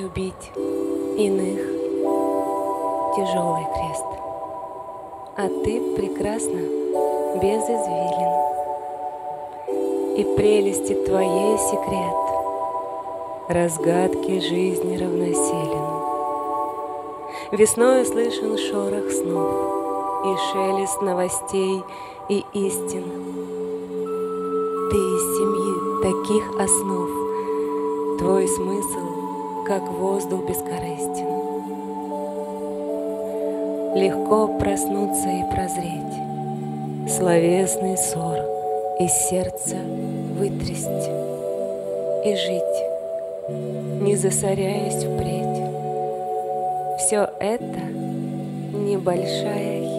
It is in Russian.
любить иных тяжелый крест. А ты прекрасна без извилин. И прелести твоей секрет Разгадки жизни равносилен. Весною слышен шорох снов И шелест новостей и истин. Ты из семьи таких основ, Твой смысл, как воздух бескорыстен. Легко проснуться и прозреть, Словесный ссор из сердца вытрясть И жить, не засоряясь впредь. Все это небольшая.